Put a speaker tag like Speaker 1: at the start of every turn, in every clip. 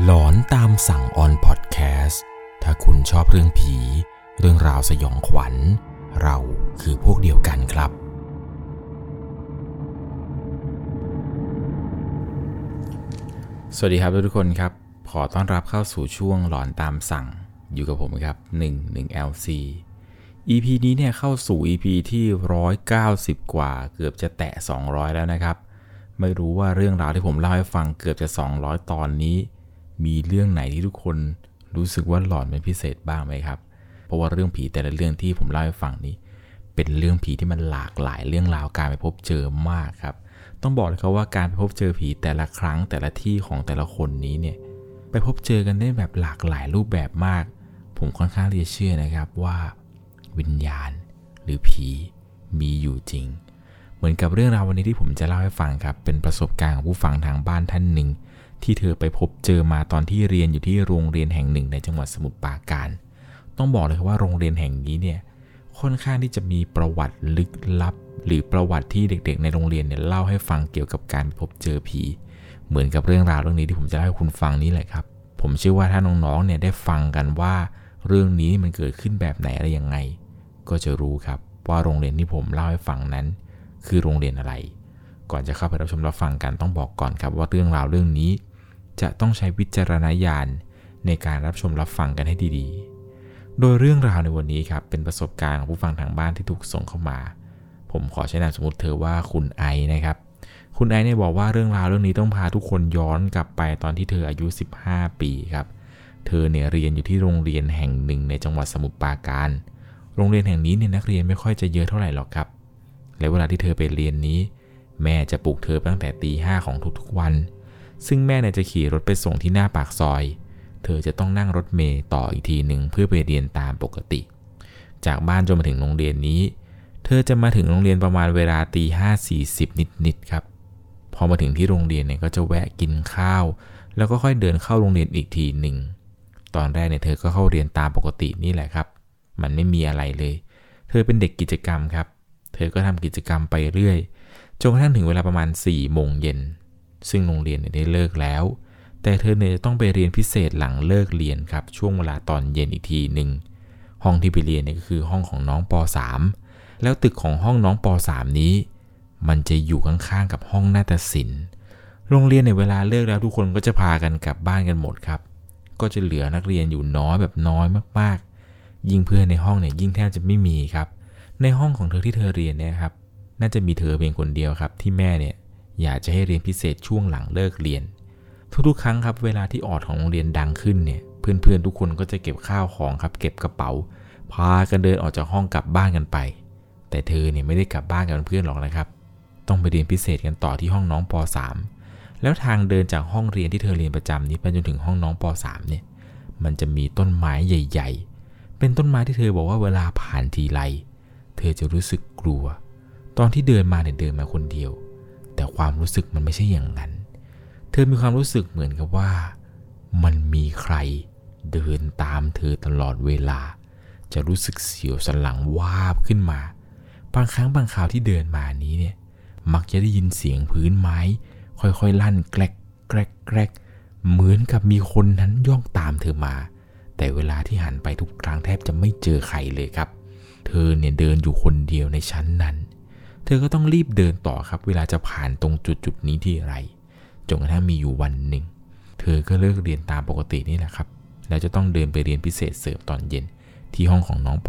Speaker 1: หลอนตามสั่งออนพอดแคสต์ถ้าคุณชอบเรื่องผี เรื่องราวสยองขวัญ เราคือพวกเดียวกันครับ
Speaker 2: สวัสดีครับทุกคนครับ ขอต้อนรับเข้าสู่ช่วงหลอนตามสั่งอยู่กับผมครับ 1 1 LC EP นี้เนี่ยเข้าสู่ EP ที่ 190 กว่า เกือบจะแตะ 200 แล้วนะครับ ไม่รู้ว่าเรื่องราวที่ผมเล่าให้ฟังเกือบจะ 200 ตอนนี้ มีเรื่องไหนที่ทุกคนรู้สึกว่าหลอนเป็นพิเศษบ้างไหมครับ เพราะว่าเรื่องผีแต่ละเรื่องที่ผมเล่าให้ฟังนี้ เป็นเรื่องผีที่มันหลากหลายเรื่องราวการไปพบเจอมากครับ ต้องบอกเลยครับว่าการไปพบเจอผีแต่ละครั้งแต่ละที่ของแต่ละคนนี้เนี่ยไปพบเจอกันได้แบบหลากหลายรูปแบบมาก ผมค่อนข้างที่จะเชื่อนะครับว่า วิญญาณหรือผีมีอยู่จริง เหมือนกับเรื่องราววันนี้ที่ผมจะเล่าให้ฟังครับ เป็นประสบการณ์ของผู้ฟังทางบ้านท่านหนึ่ง ที่เธอไปพบเจอมาตอนที่เรียนอยู่ที่โรงเรียนแห่งหนึ่งในจังหวัดสมุทรปราการ ต้องบอกเลยครับว่าโรงเรียนแห่งนี้เนี่ยค่อนข้างที่จะมีประวัติลึกลับ หรือประวัติที่เด็ก ๆ ในโรงเรียนเนี่ยเล่าให้ฟังเกี่ยวกับการพบเจอผี เหมือนกับเรื่องราวเรื่องนี้ที่ผมจะเล่าให้คุณฟังนี้แหละครับ ผมเชื่อว่าถ้าน้องๆเนี่ยได้ฟังกันว่า เรื่องนี้มันเกิดขึ้นแบบไหนอะไรยังไง ก็จะรู้ครับว่าโรงเรียนที่ผมเล่าให้ฟังนั้น คือโรงเรียนอะไร ก่อนจะเข้าไปรับชมรับฟังกันต้องบอกก่อนครับว่าเรื่องราวเรื่องนี้ จะต้องใช้วิจารณญาณในการรับชมรับฟังกันให้ดีๆ โดยเรื่องราวในวันนี้ครับเป็นประสบการณ์ของผู้ฟังทางบ้านที่ถูกส่งเข้ามา ผมขอใช้นามสมมติเธอว่าคุณไอนะครับ คุณไอเนี่ยบอกว่าเรื่องราวเรื่องนี้ต้องพาทุกคนย้อนกลับไปตอนที่เธออายุ 15 ปีครับ เธอเนี่ยเรียนอยู่ที่โรงเรียนแห่งหนึ่งในจังหวัดสมุทรปราการ โรงเรียนแห่งนี้เนี่ยนักเรียนไม่ค่อยจะเยอะเท่าไหร่หรอกครับ และเวลาที่เธอไปเรียนนี้ แม่จะปลุกเธอตั้งแต่ตีห้าของทุกๆวัน ซึ่งแม่เนี่ยจะขี่รถไปส่งที่หน้าปากซอย เธอจะต้องนั่งรถเมย์ต่ออีกทีหนึ่งเพื่อไปเรียนตามปกติ จากบ้านจนมาถึงโรงเรียนนี้ เธอจะมาถึงโรงเรียนประมาณเวลาตีห้าสี่สิบนิดๆครับ พอมาถึงที่โรงเรียนเนี่ยก็จะแวะกินข้าว แล้วก็ค่อยเดินเข้าโรงเรียนอีกทีหนึ่ง ตอนแรกเนี่ยเธอก็เข้าเรียนตามปกตินี่แหละครับ มันไม่มีอะไรเลย เธอเป็นเด็กกิจกรรมครับ เธอก็ทำกิจกรรมไปเรื่อยจนกระทั่งถึงเวลาประมาณ4ี่โมงเย็น ซึ่งโรงเรียนเนี่ยได้เลิกแล้ว แต่เธอเนี่ยจะต้องไปเรียนพิเศษหลังเลิกเรียนครับช่วงเวลาตอนเย็นอีกทีหนึ่งห้องที่ไปเรียนเนี่ยก็คือห้องของน้องป .3 แล้วตึกของห้องน้องป .3 นี้ มันจะอยู่ข้างๆกับห้องนาฏศิลป์โรงเรียนในเวลาเลิกแล้วทุกคนก็จะพากันกลับบ้านกันหมดครับ ก็จะเหลือนักเรียนอยู่น้อยแบบน้อยมากๆ ยิ่งเพื่อนในห้องเนี่ยยิ่งแทบจะไม่มีครับ ในห้องของเธอที่เธอเรียนเนี่ยครับ น่าจะมีเธอเพียงคนเดียวครับที่แม่เนี่ย อยากจะให้เรียนพิเศษช่วงหลังเลิกเรียน ทุกๆ ครั้งครับเวลาที่ออดของโรงเรียนดังขึ้นเนี่ยเพื่อนๆทุกคนก็จะเก็บข้าวของครับเก็บกระเป๋า พากันเดินออกจากห้องกลับบ้านกันไป แต่เธอเนี่ยไม่ได้กลับบ้านกับเพื่อนหรอกนะครับ ต้องไปเรียนพิเศษกันต่อที่ห้องน้องป .3 แล้วทางเดินจากห้องเรียนที่เธอเรียนประจำนี้ไปจนถึงห้องน้องป .3 เนี่ยมันจะมีต้นไม้ใหญ่ ๆ เป็นต้นไม้ที่เธอบอกว่าเวลาผ่านทีไร เธอจะรู้สึกกลัว ตอนที่เดินมาเนี่ยเดินมาคนเดียว แต่ความรู้สึกมันไม่ใช่อย่างนั้น เธอมีความรู้สึกเหมือนกับว่า มันมีใครเดินตามเธอตลอดเวลา จะรู้สึกเสียวสันหลังวาบขึ้นมา บางครั้งบางคราวที่เดินมานี้เนี่ย มักจะได้ยินเสียงพื้นไม้ ค่อยๆลั่นแกลกแกลกแกลกเหมือนกับมีคนนั้นย่องตามเธอมา แต่เวลาที่หันไปทุกครั้งแทบจะไม่เจอใครเลยครับ เธอเนี่ยเดินอยู่คนเดียวในชั้นนั้น เธอก็ต้องรีบเดินต่อครับ เวลาจะผ่านตรงจุดจุดนี้ที่ไรจนกระทั่งมีอยู่วันหนึ่ง เธอก็เลิกเรียนตามปกตินี่แหละครับ แล้วจะต้องเดินไปเรียนพิเศษเสริมตอนเย็นที่ห้องของน้องป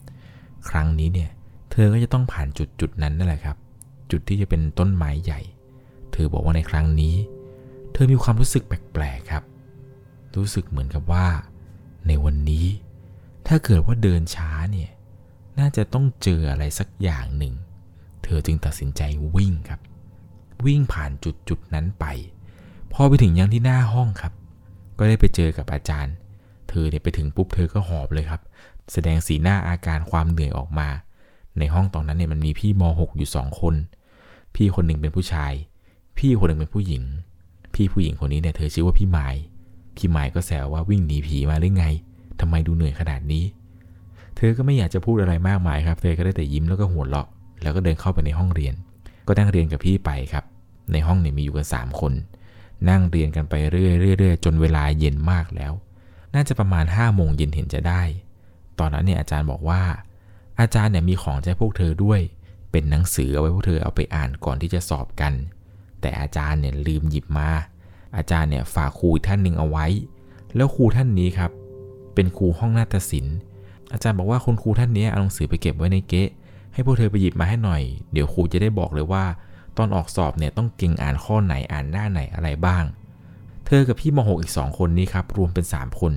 Speaker 2: .3 ครั้งนี้เนี่ย เธอก็จะต้องผ่านจุดจุดนั้นนั่นแหละครับ จุดที่จะเป็นต้นไม้ใหญ่ เธอบอกว่าในครั้งนี้ เธอมีความรู้สึกแปลกๆครับ รู้สึกเหมือนกับว่า ในวันนี้ ถ้าเกิดว่าเดินช้าเนี่ย น่าจะต้องเจออะไรสักอย่างหนึ่ง เธอจึงตัดสินใจวิ่งครับ วิ่งผ่านจุดจุดนั้นไป พอไปถึงยังที่หน้าห้องครับ ก็ได้ไปเจอกับอาจารย์ เธอเนี่ยไปถึงปุ๊บเธอก็หอบเลยครับ แสดงสีหน้าอาการความเหนื่อยออกมา ในห้องตอนนั้นเนี่ยมันมีพี่ม .6 อยู่สองคน พี่คนหนึ่งเป็นผู้ชาย พี่คนหนึ่งเป็นผู้หญิง พี่ผู้หญิงคนนี้เนี่ยเธอชื่อว่าพี่ไม้พี่ไม้ก็แซวว่าวิ่งหนีผีมาหรือไงทำไมดูเหนื่อยขนาดนี้ เธอก็ไม่อยากจะพูดอะไรมากมายครับ เธอก็ได้แต่ยิ้มแล้วก็หัวเราะ แล้วก็เดินเข้าไปในห้องเรียน ก็นั่งเรียนกับพี่ไปครับ ในห้องเนี่ยมีอยู่กัน 3 คน นั่งเรียนกันไปเรื่อยๆจนเวลาเย็นมากแล้ว น่าจะประมาณ5้าโมงเย็นเห็นจะได้ ตอนนั้นเนี่ยอาจารย์บอกว่า อาจารย์เนี่ยมีของใจพวกเธอด้วย เป็นหนังสือเอาไว้พวกเธอเอาไปอ่านก่อนที่จะสอบกัน แต่อาจารย์เนี่ยลืมหยิบมา อาจารย์เนี่ยฝากครูท่านหนึ่งเอาไว้ แล้วครูท่านนี้ครับ เป็นครูห้องนาฏศิลป์อาจารย์บอกว่าคุณครูท่านนี้เอาหนังสือไปเก็บไว้ในเก๊ะ ให้พวกเธอไปหยิบมาให้หน่อย เดี๋ยวครูจะได้บอกเลยว่า ตอนออกสอบเนี่ยต้องเก่งอ่านข้อไหนอ่านหน้าไหนอะไรบ้าง เธอกับพี่ม .6 อีก 2 คนนี้ครับรวมเป็น 3 คน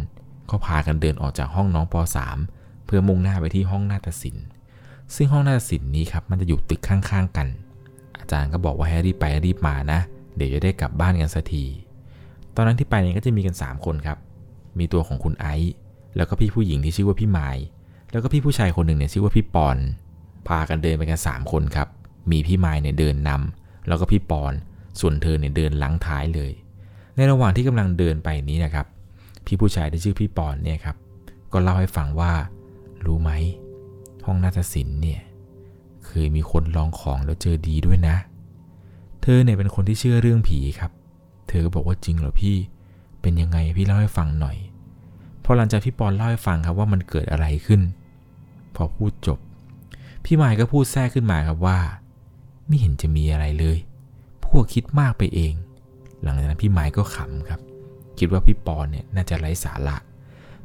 Speaker 2: ก็พากันเดินออกจากห้องน้องป .3 เพื่อมุ่งหน้าไปที่ห้องนาฏศิลป์ซึ่งห้องนาฏศิลป์นี้ครับมันจะอยู่ตึกข้างๆกัน อาจารย์ก็บอกว่าให้รีบไปรีบมานะ เดี๋ยวจะได้กลับบ้านกันสักทีตอนนั้นที่ไปเนี่ยก็จะมีกัน 3 คนครับ มีตัวของคุณไอซ์แล้วก็พี่ผู้หญิงที่ชื่อว่าพี่ไมายแล้วก็พี่ผู้ชายคนหนึ่งเนี่ยชื่อว่าพี่ปอน พากันเดินไปกัน 3 คนครับ มีพี่ไมายเนี่ยเดินนำแล้วก็พี่ปอน ส่วนเธอเนี่ยเดินหลังท้ายเลย ในระหว่างที่กำลังเดินไปนี้นะครับ พี่ผู้ชายที่ชื่อพี่ปอนเนี่ยครับ ก็เล่าให้ฟังว่า รู้ไหม ห้องนาฏศิลป์เนี่ย เคยมีคนลองของแล้วเจอดีด้วยนะ เธอเนี่ยเป็นคนที่เชื่อเรื่องผีครับ เธอก็บอกว่าจริงเหรอพี่ เป็นยังไงพี่เล่าให้ฟังหน่อย พอหลังจากพี่ปอนเล่าให้ฟังครับว่ามันเกิดอะไรขึ้น พอพูดจบ พี่มายก็พูดแทรกขึ้นมาครับว่า ไม่เห็นจะมีอะไรเลย พวกคิดมากไปเอง หลังจากนั้นพี่มายก็ขำครับ คิดว่าพี่ปอนเนี่ยน่าจะไร้สาระ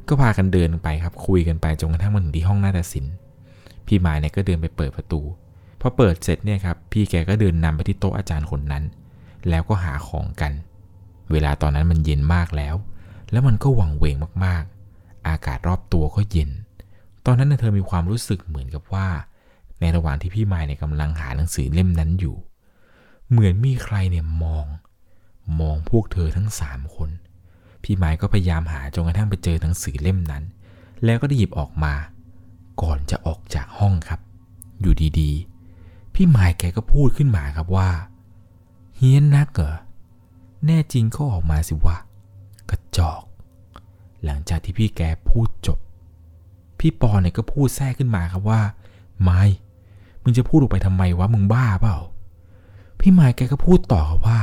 Speaker 2: ก็พากันเดินไปครับคุยกันไปจนกระทั่งมาถึงที่ห้องนาฏศิลป์พี่มายเนี่ยก็เดินไปเปิดประตูพอเปิดเสร็จเนี่ยครับพี่แกก็เดินนำไปที่โต๊ะอาจารย์คนนั้น แล้วก็หาของกัน เวลาตอนนั้นมันเย็นมากแล้ว แล้วมันก็หวังเวงมากๆ อากาศรอบตัวก็เย็น ตอนนั้นเธอมีความรู้สึกเหมือนกับว่า ในระหว่างที่พี่ไมายเนี่ยกำลังหาหนังสือเล่มนั้นอยู่ เหมือนมีใครเนี่ยมอง มองพวกเธอทั้งสามคน พี่ไมายก็พยายามหาจนกระทั่งไปเจอหนังสือเล่มนั้น แล้วก็ได้หยิบออกมา ก่อนจะออกจากห้องครับ อยู่ดีๆ พี่ไมายแกก็พูดขึ้นมาครับว่า เฮี้ยนนักเหรอ แน่จริงก็ออกมาสิวะ กระจอก หลังจากที่พี่แกพูดจบ พี่ปอเนี่ยก็พูดแทรกขึ้นมาครับว่า ไม้ มึงจะพูดออกไปทำไมวะมึงบ้าเปล่า พี่ไม้แกก็พูดต่อครับว่า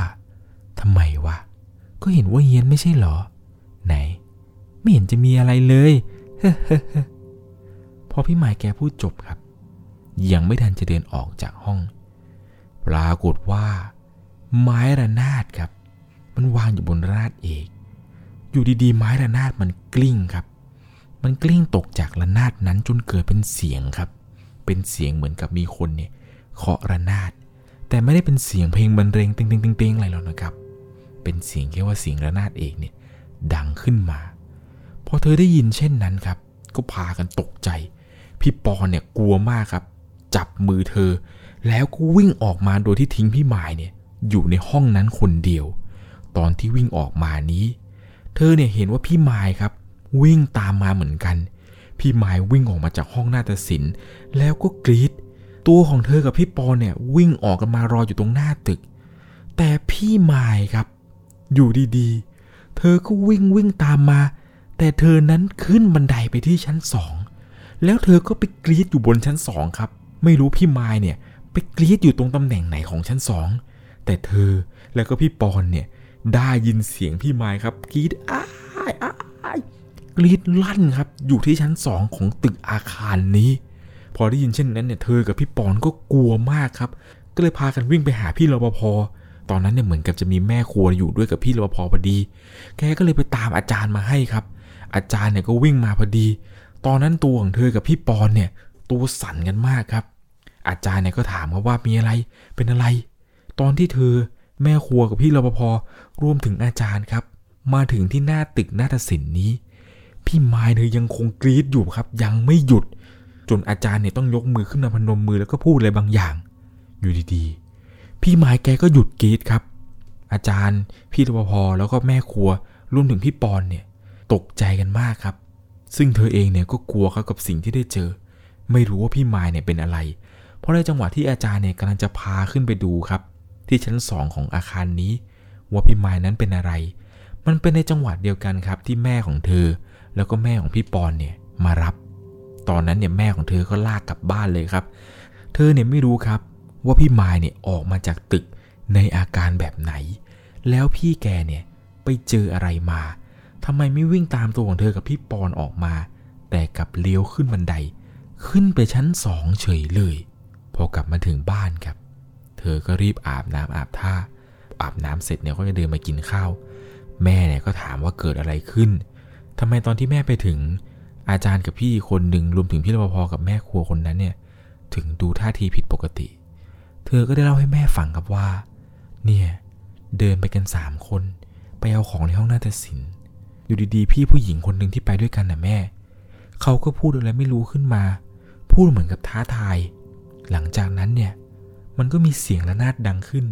Speaker 2: ทำไมวะ ก็เห็นว่าเฮียนไม่ใช่เหรอ ไหน ไม่เห็นจะมีอะไรเลยเพอพี่ไม้แกพูดจบครับ ยังไม่ทันจะเดินออกจากห้อง ปรากฏว่า ไม้ระนาดครับ มันวางอยู่บนระนาดเอกอยู่ดีๆ ไม้ระนาดมันกลิ้งครับ มันกลิ้งตกจากระนาดนั้นจนเกิดเป็นเสียงครับ เป็นเสียงเหมือนกับมีคนเนี่ยเคาะระนาด แต่ไม่ได้เป็นเสียงเพลงบรรเลงเต็งเต็งเต็งเต็งอะไรหรอกนะครับ เป็นเสียงแค่ว่าเสียงระนาดเอกเนี่ยดังขึ้นมา พอเธอได้ยินเช่นนั้นครับ ก็พากันตกใจ พี่ปอนเนี่ยกลัวมากครับ จับมือเธอ แล้วก็วิ่งออกมาโดยที่ทิ้งพี่หมายเนี่ยอยู่ในห้องนั้นคนเดียว ตอนที่วิ่งออกมานี้ เธอเนี่ยเห็นว่าพี่หมายครับ วิ่งตามมาเหมือนกัน พี่หมายวิ่งออกมาจากห้องนาฏศิลป์ แล้วก็กรีดตัวของเธอกับพี่ปอเนี่ยวิ่งออกกันมารออยู่ตรงหน้าตึก แต่พี่หมายครับ อยู่ดีๆ เธอก็วิ่งวิ่งตามมา แต่เธอนั้นขึ้นบันไดไปที่ชั้นสองแล้วเธอก็ไปกรีดอยู่บนชั้นสองครับ ไม่รู้พี่ไม้เนี่ยไปกรีดอยู่ตรงตำแหน่งไหนของชั้นสองแต่เธอแล้วก็พี่ปอนเนี่ยได้ยินเสียงพี่ไม้ครับกรีดอ้ายอ้าย กรีดลั่นครับ อยู่ที่ชั้นสองของตึกอาคารนี้ พอได้ยินเช่นนั้นเนี่ยเธอกับพี่ปอนก็กลัวมากครับ ก็เลยพากันวิ่งไปหาพี่รปภตอนนั้นเนี่ยเหมือนกับจะมีแม่ครัวอยู่ด้วยกับพี่รปภพอดี แกก็เลยไปตามอาจารย์มาให้ครับ อาจารย์เนี่ยก็วิ่งมาพอดี ตอนนั้นตัวของเธอกับพี่ปอนเนี่ยตัวสั่นกันมากครับ อาจารย์เนี่ยก็ถามเขาว่ามีอะไร เป็นอะไร ตอนที่เธอแม่ครัวกับพี่รปภรวมถึงอาจารย์ครับ มาถึงที่หน้าตึกนาฏศิลป์นี้ พี่ไม้เธอยังคงกรีดอยู่ครับ ยังไม่หยุด จนอาจารย์เนี่ยต้องยกมือขึ้นมาพนมมือแล้วก็พูดอะไรบางอย่าง อยู่ดีๆ พี่ไม้แกก็หยุดกรีดครับ อาจารย์ พี่รปภแล้วก็แม่ครัวรวมถึงพี่ปอนเนี่ยตกใจกันมากครับ ซึ่งเธอเองเนี่ยก็กลัวครับกับสิ่งที่ได้เจอ ไม่รู้ว่าพี่ไม้เนี่ยเป็นอะไร เพราะในจังหวะที่อาจารย์เนี่ยกำลังจะพาขึ้นไปดูครับ ที่ชั้นสองของอาคารนี้ ว่าพี่ไม้นั้นเป็นอะไร มันเป็นในจังหวะเดียวกันครับที่แม่ของเธอ แล้วก็แม่ของพี่ปอนเนี่ยมารับ ตอนนั้นเนี่ยแม่ของเธอก็ลากกลับบ้านเลยครับ เธอเนี่ยไม่รู้ครับว่าพี่ไม้เนี่ยออกมาจากตึกในอาการแบบไหน แล้วพี่แกเนี่ยไปเจออะไรมาทำไมไม่วิ่งตามตัวของเธอกับพี่ปอนออกมา แต่กลับเลี้ยวขึ้นบันได ขึ้นไปชั้นสองเฉยเลย พอกลับมาถึงบ้านครับ เธอก็รีบอาบน้ำอาบท่าอาบน้ำเสร็จเนี่ยก็จะเดินมากินข้าว แม่เนี่ยก็ถามว่าเกิดอะไรขึ้น ทำไมตอนที่แม่ไปถึง อาจารย์กับพี่คนหนึ่งรวมถึงพี่รปภกับแม่ครัวคนนั้นเนี่ย ถึงดูท่าทีผิดปกติ เธอก็ได้เล่าให้แม่ฟังครับว่า เนี่ยเดินไปกันสามคน ไปเอาของในห้องนาฏศิลป์อยู่ดีๆ พี่ผู้หญิงคนหนึ่งที่ไปด้วยกันน่ะแม่ เขาก็พูดอะไรไม่รู้ขึ้นมา พูดเหมือนกับท้าทาย หลังจากนั้นเนี่ย มันก็มีเสียงระนาดดังขึ้น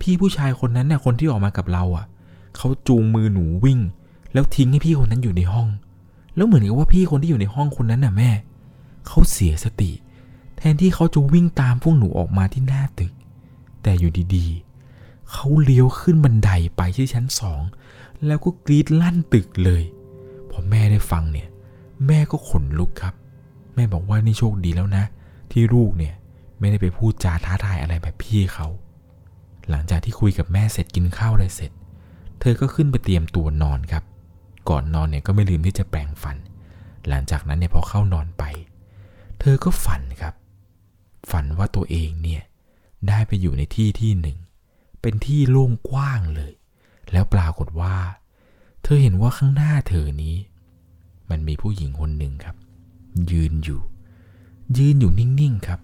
Speaker 2: พี่ผู้ชายคนนั้นเนี่ยคนที่ออกมากับเราอะ เขาจูงมือหนูวิ่ง แล้วทิ้งให้พี่คนนั้นอยู่ในห้อง แล้วเหมือนกับว่าพี่คนที่อยู่ในห้องคนนั้นน่ะแม่ เขาเสียสติ แทนที่เขาจะวิ่งตามพวกหนูออกมาที่หน้าตึก แต่อยู่ดีๆ เขาเลี้ยวขึ้นบันไดไปที่ชั้นสอง แล้วก็กรีดลั่นตึกเลย พอแม่ได้ฟังเนี่ย แม่ก็ขนลุกครับ แม่บอกว่านี่โชคดีแล้วนะ ที่ลูกเนี่ยไม่ได้ไปพูดจาท้าทายอะไรแบบพี่เขา หลังจากที่คุยกับแม่เสร็จกินข้าวอะไรเสร็จ เธอก็ขึ้นไปเตรียมตัวนอนครับ ก่อนนอนเนี่ยก็ไม่ลืมที่จะแปรงฟัน หลังจากนั้นเนี่ยพอเข้านอนไป เธอก็ฝันครับ ฝันว่าตัวเองเนี่ยได้ไปอยู่ในที่ที่หนึ่ง เป็นที่โล่งกว้างเลย แล้วปรากฏว่า เธอเห็นว่าข้างหน้าเธอนี้ มันมีผู้หญิงคนหนึ่งครับ ยืนอยู่ ยืนอยู่นิ่งๆครับ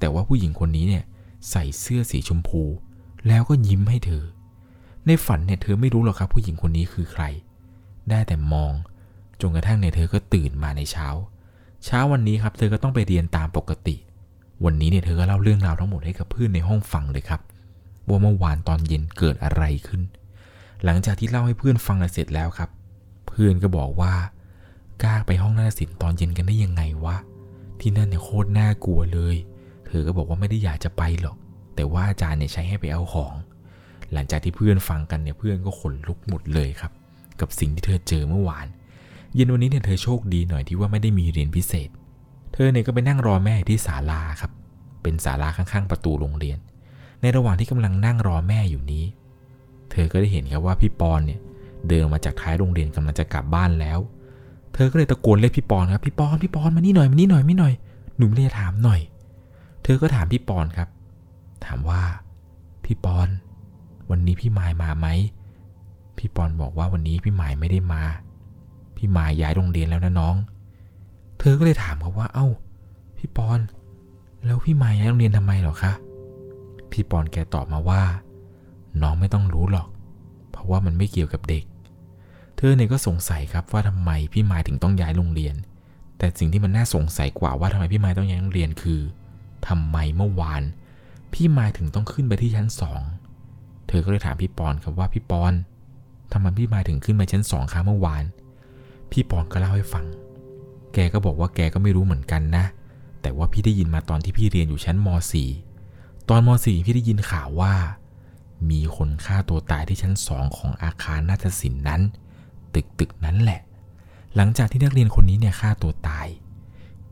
Speaker 2: แต่ว่าผู้หญิงคนนี้เนี่ยใส่เสื้อสีชมพู แล้วก็ยิ้มให้เธอ ในฝันเนี่ยเธอไม่รู้หรอกครับ ผู้หญิงคนนี้คือใคร ได้แต่มอง จนกระทั่งเนี่ยเธอก็ตื่นมาในเช้า เช้าวันนี้ครับ เธอก็ต้องไปเรียนตามปกติ วันนี้เนี่ยเธอก็เล่าเรื่องราวทั้งหมดให้กับเพื่อนในห้องฟังเลยครับว่าเมื่อวานตอนเย็นเกิดอะไรขึ้น หลังจากที่เล่าให้เพื่อนฟังเสร็จแล้วครับ เพื่อนก็บอกว่ากล้าไปห้องนาฏศิลป์ตอนเย็นกันได้ยังไงวะ ที่นั่นเนี่ยโคตรน่ากลัวเลย เธอก็บอกว่าไม่ได้อยากจะไปหรอก แต่ว่าอาจารย์เนี่ยใช้ให้ไปเอาของ หลังจากที่เพื่อนฟังกันเนี่ยเพื่อนก็ขนลุกหมดเลยครับ กับสิ่งที่เธอเจอเมื่อวาน เย็นวันนี้เนี่ยเธอโชคดีหน่อยที่ว่าไม่ได้มีเรียนพิเศษ เธอเนี่ยก็ไปนั่งรอแม่ที่ศาลาครับ เป็นศาลาข้างๆ ประตูโรงเรียน ในระหว่างที่กำลังนั่งรอแม่อยู่นี้ เธอก็ได้เห็นครับว่าพี่ปอนเนี่ยเดินมาจากท้ายโรงเรียนกำลังจะกลับบ้านแล้ว เธอก็เลยตะโกนเรียกพี่ปอนครับพี่ปอนพี่ปอนมานี่หน่อยมานี่หน่อยมานี่หน่อยหนูไม่ได้ถามหน่อย เธอก็ถามพี่ปอนครับ ถามว่าพี่ปอน วันนี้พี่มายมาไหม พี่ปอนบอกว่าวันนี้พี่หมายไม่ได้มา พี่หมายย้ายโรงเรียนแล้วนะน้อง เธอก็เลยถามเขาว่า เอ้า พี่ปอน แล้วพี่หมายย้ายโรงเรียนทำไมหรอคะ พี่ปอนแกตอบมาว่า น้องไม่ต้องรู้หรอก เพราะว่ามันไม่เกี่ยวกับเด็ก เธอเนี่ยก็สงสัยครับว่าทำไมพี่หมายถึงต้องย้ายโรงเรียน แต่สิ่งที่มันน่าสงสัยกว่าว่าทำไมพี่หมายต้องย้ายโรงเรียนคือทำไมเมื่อวาน พี่หมายถึงต้องขึ้นไปที่ชั้นสอง เธอก็เลยถามพี่ปอนครับว่าพี่ปอน ทำไมพี่มายถึงขึ้นไปชั้นสองคะเมื่อวาน พี่ปอนก็เล่าให้ฟัง แกก็บอกว่าแกก็ไม่รู้เหมือนกันนะ แต่ว่าพี่ได้ยินมาตอนที่พี่เรียนอยู่ชั้นม .4 ตอนม .4 พี่ได้ยินข่าวว่า มีคนฆ่าตัวตายที่ชั้นสองของอาคารนาฏศิลป์นั้น ตึกตึกนั้นแหละ หลังจากที่นักเรียนคนนี้เนี่ยฆ่าตัวตาย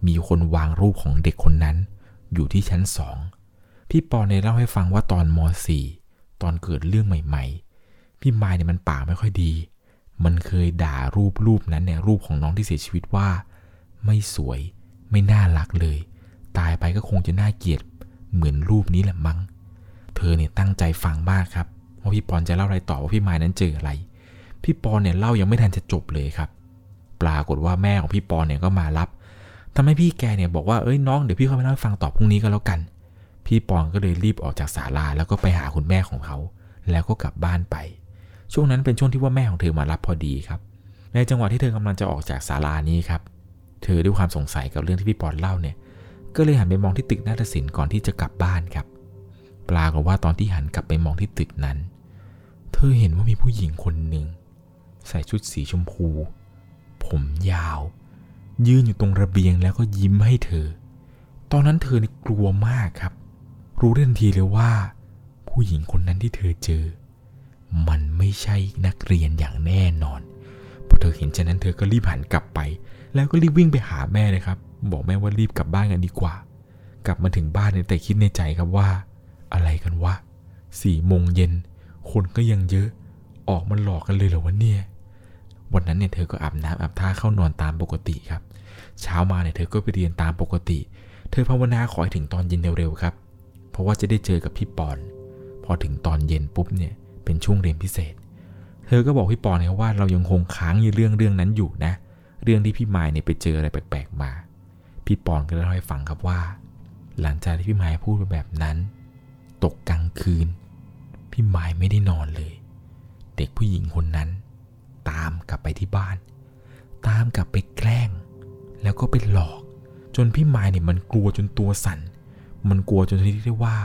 Speaker 2: มีคนวางรูปของเด็กคนนั้น อยู่ที่ชั้นสองพี่ปอนเนี่ยเล่าให้ฟังว่าตอนม .4 ตอนเกิดเรื่องใหม่ ๆ พี่มายเนี่ยมันปากไม่ค่อยดี มันเคยด่ารูปรูปนั้นเนี่ยรูปของน้องที่เสียชีวิตว่า ไม่สวยไม่น่ารักเลย ตายไปก็คงจะน่าเกลียดเหมือนรูปนี้แหละมั้ง เธอเนี่ยตั้งใจฟังมากครับว่าพี่ปอนจะเล่าอะไรต่อว่าพี่มายนั้นเจออะไร พี่ปอนเนี่ยเล่ายังไม่ทันจะจบเลยครับ ปรากฏว่าแม่ของพี่ปอนเนี่ยก็มารับทำให้พี่แกเนี่ยบอกว่าเอ้ยน้องเดี๋ยวพี่เข้าไปเล่าให้ฟังต่อพรุ่งนี้ก็แล้วกัน พี่ปอนก็เลยรีบออกจากศาลาแล้วก็ไปหาคุณแม่ของเขา แล้วก็กลับบ้านไป ช่วงนั้นเป็นช่วงที่ว่าแม่ของเธอมารับพอดีครับ ในจังหวะที่เธอกำลังจะออกจากศาลานี้ครับ เธอด้วยความสงสัยกับเรื่องที่พี่ปอนเล่าเนี่ย ก็เลยหันไปมองที่ตึกนาฏศิลป์ก่อนที่จะกลับบ้านครับ ปรากฏว่าตอนที่หันกลับไปมองที่ตึกนั้น เธอเห็นว่ามีผู้หญิงคนหนึ่งใส่ชุดสีชมพู ผมยาว ยืนอยู่ตรงระเบียงแล้วก็ยิ้มให้เธอ ตอนนั้นเธอนี่กลัวมากครับ รู้ทันทีเลยว่า ผู้หญิงคนนั้นที่เธอเจอ มันไม่ใช่นักเรียนอย่างแน่นอนพอเธอเห็นฉะนั้นเธอก็รีบหันกลับไป แล้วก็รีบวิ่งไปหาแม่เลยครับ บอกแม่ว่ารีบกลับบ้านกันดีกว่า กลับมาถึงบ้านเนี่ยแต่คิดในใจครับว่า อะไรกันวะสี่โมงเย็นคนก็ยังเยอะออกมาหลอกกันเลยเหรอวะเนี่ยวันนั้นเนี่ยเธอก็อาบน้ำอาบท่าเข้านอนตามปกติครับ เช้ามาเนี่ยเธอก็ไปเรียนตามปกติ เธอภาวนาขอให้ถึงตอนเย็นเร็วๆครับ เพราะว่าจะได้เจอกับพี่ปอน พอถึงตอนเย็นปุ๊บเนี่ย เป็นช่วงเรียนพิเศษ เธอก็บอกพี่ปอนครับว่าเรายังคงค้างอยู่เรื่องเรื่องนั้นอยู่นะ เรื่องที่พี่มายเนี่ยไปเจออะไรแปลกๆมา พี่ปอนก็เล่าให้ฟังครับว่า หลังจากที่พี่มายพูดไปแบบนั้น ตกกลางคืน พี่มายไม่ได้นอนเลย เด็กผู้หญิงคนนั้น ตามกลับไปที่บ้าน ตามกลับไปแกล้ง แล้วก็ไปหลอก จนพี่มายเนี่ยมันกลัวจนตัวสั่น มันกลัวจนที่ได้ว่า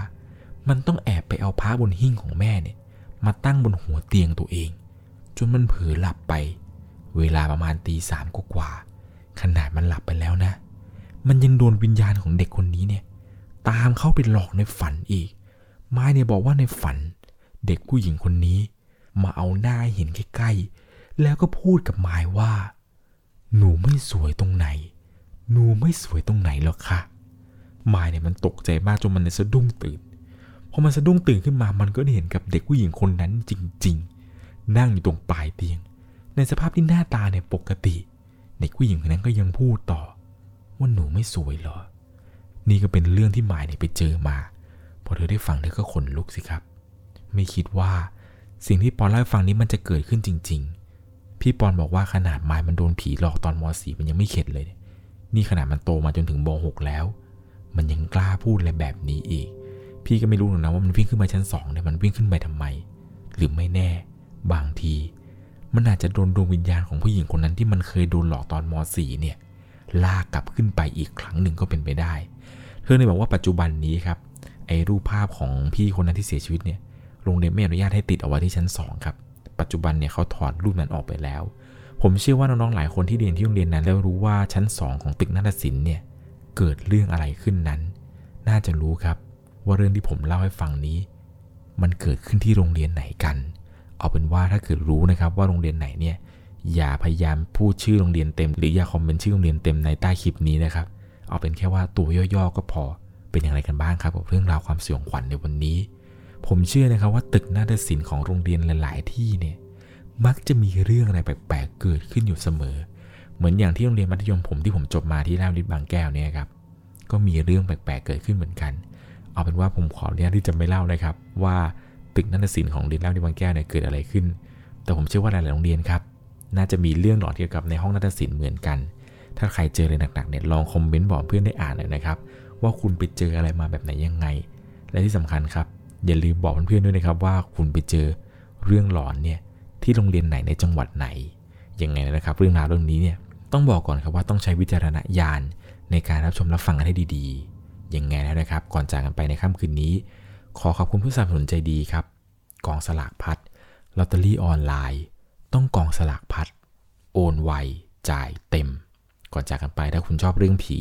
Speaker 2: มันต้องแอบไปเอาผ้าบนหิ้งของแม่เนี่ย มาตั้งบนหัวเตียงตัวเอง จนมันเผลอหลับไป เวลาประมาณตีสามกว่าขนาดมันหลับไปแล้วนะ มันยังโดนวิญญาณของเด็กคนนี้เนี่ย ตามเข้าไปหลอกในฝันอีก ไม้เนี่ยบอกว่าในฝัน เด็กผู้หญิงคนนี้ มาเอาหน้าเห็นใกล้ๆแล้วก็พูดกับไม้ว่า หนูไม่สวยตรงไหน หนูไม่สวยตรงไหนหรอกค่ะไม้เนี่ยมันตกใจมากจนมันเนี่ยสะดุ้งตื่น พอมันสะดุ้งตื่นขึ้นมามันก็ได้เห็นกับเด็กผู้หญิงคนนั้นจริง ๆ นั่งอยู่ตรงปลายเตียง ในสภาพที่หน้าตาเนี่ยปกติ เด็กผู้หญิงคนนั้นก็ยังพูดต่อ ว่าหนูไม่สวยเหรอ นี่ก็เป็นเรื่องที่หมายเนี่ยไปเจอมา พอเธอได้ฟังเธอก็ขนลุกสิครับ ไม่คิดว่าสิ่งที่ปอนเล่าให้ฟังนี้มันจะเกิดขึ้นจริง ๆ พี่ปอนบอกว่าขนาดหมายมันโดนผีหลอกตอนม .4 มันยังไม่เข็ดเลย นี่ขนาดมันโตมาจนถึงม .6 แล้ว มันยังกล้าพูดอะไรแบบนี้อีก พี่ก็ไม่รู้หรอกนะว่ามันวิ่งขึ้นไปชั้นสองเนี่ยมันวิ่งขึ้นไปทำไม หรือไม่แน่ บางที มันอาจจะโดนดวงวิญญาณของผู้หญิงคนนั้นที่มันเคยโดนหลอกตอนม .4 เนี่ย ลากกลับขึ้นไปอีกครั้งหนึ่งก็เป็นไปได้ เธอเลยบอกว่าปัจจุบันนี้ครับ ไอ้รูปภาพของพี่คนนั้นที่เสียชีวิตเนี่ย โรงเรียนไม่อนุญาตให้ติดเอาไว้ที่ชั้น2ครับ ปัจจุบันเนี่ยเขาถอดรูปนั้นออกไปแล้ว ผมเชื่อว่าน้องๆหลายคนที่เรียนที่โรงเรียนนั้น แล้วรู้ว่าชั้น2ของตึกนาฏศิลป์เนี่ย เกิดเรื่องอะไรขึ้นนั้น น่าจะรู้ครับ ว่าเรื่องที่ผมเล่าให้ฟังนี้ มันเกิดขึ้นที่โรงเรียนไหนกัน เอาเป็นว่าถ้าเกิดรู้นะครับว่าโรงเรียนไหนเนี่ยอย่าพยายามพูดชื่อโรงเรียนเต็ม หรืออย่าคอมเมนต์ชื่อโรงเรียนเต็มในใต้คลิปนี้นะครับ เอาเป็นแค่ว่าตัวย่อๆก็พอเป็นอย่างไรกันบ้างครับกับเรื่องราวความสยองขวัญในวันนี้ ผมเชื่อนะครับว่าตึกนาฏศิลป์ของโรงเรียนหลาย ๆ ที่เนี่ยมักจะมีเรื่องอะไรแปลกๆเกิดขึ้นอยู่เสมอ เหมือนอย่างที่โรงเรียนมัธยมผมที่ผมจบมาที่ราชวิทย์บางแก้วเนี่ยครับก็มีเรื่องแปลกๆเกิดขึ้นเหมือนกัน เอาเป็นว่าผมขออนุญาตที่จะไม่เล่านะครับ ว่าตึกนาฏศิลป์ของเรียนราชวิทย์บางแก้วเนี่ยเกิดอะไรขึ้น แต่ผมเชื่อว่าหลายๆโรงเรียนครับ น่าจะมีเรื่องหลอนเกี่ยวกับในห้องนาฏศิลป์เหมือนกัน ถ้าใครเจออะไรหนักๆเนี่ยลองคอมเมนต์บอกเพื่อนได้อ่านหน่อยนะครับ ว่าคุณไปเจออะไรมาแบบไหนยังไง และที่สำคัญครับอย่าลืมบอกเพื่อนๆด้วยนะครับว่าคุณไปเจอเรื่องหลอนเนี่ยที่โรงเรียนไหนในจังหวัดไหนยังไงนะครับ เรื่องราวเรื่องนี้เนี่ยต้องบอกก่อนครับว่าต้องใช้วิจารณญาณในการรับชมรับฟังกันให้ดีๆ ยังไงแล้วนะครับ ก่อนจากกันไปในค่ำคืนนี้ ขอขอบคุณผู้สนับสนุนใจดีครับ กองสลากพัดลอตเตอรี่ออนไลน์ ต้องกองสลากพัดโอนไวจ่ายเต็ม ก่อนจากกันไปถ้าคุณชอบเรื่องผี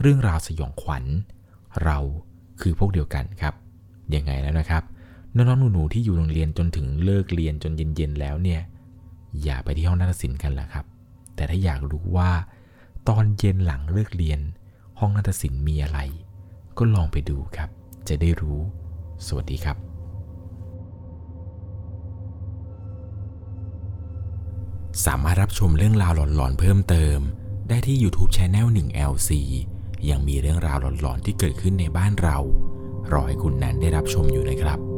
Speaker 2: เรื่องราวสยองขวัญ เราคือพวกเดียวกันครับ ยังไงแล้วนะครับ น้องๆหนูๆที่อยู่โรงเรียนจนถึงเลิกเรียนจนเย็นๆแล้วเนี่ย อย่าไปที่ห้องนาฏศิลป์กันละครับ แต่ถ้าอยากรู้ว่า ตอนเย็นหลังเลิกเรียน ห้องนาฏศิลป์มีอะไร ก็ลองไปดูครับ จะได้รู้ สวัสดีครับ
Speaker 1: สามารถรับชมเรื่องราวหลอนๆเพิ่มเติม ได้ที่ YouTube Channel 1 LC ยังมีเรื่องราวหลอนๆที่เกิดขึ้นในบ้านเรา รอให้คุณนันได้รับชมอยู่นะครับ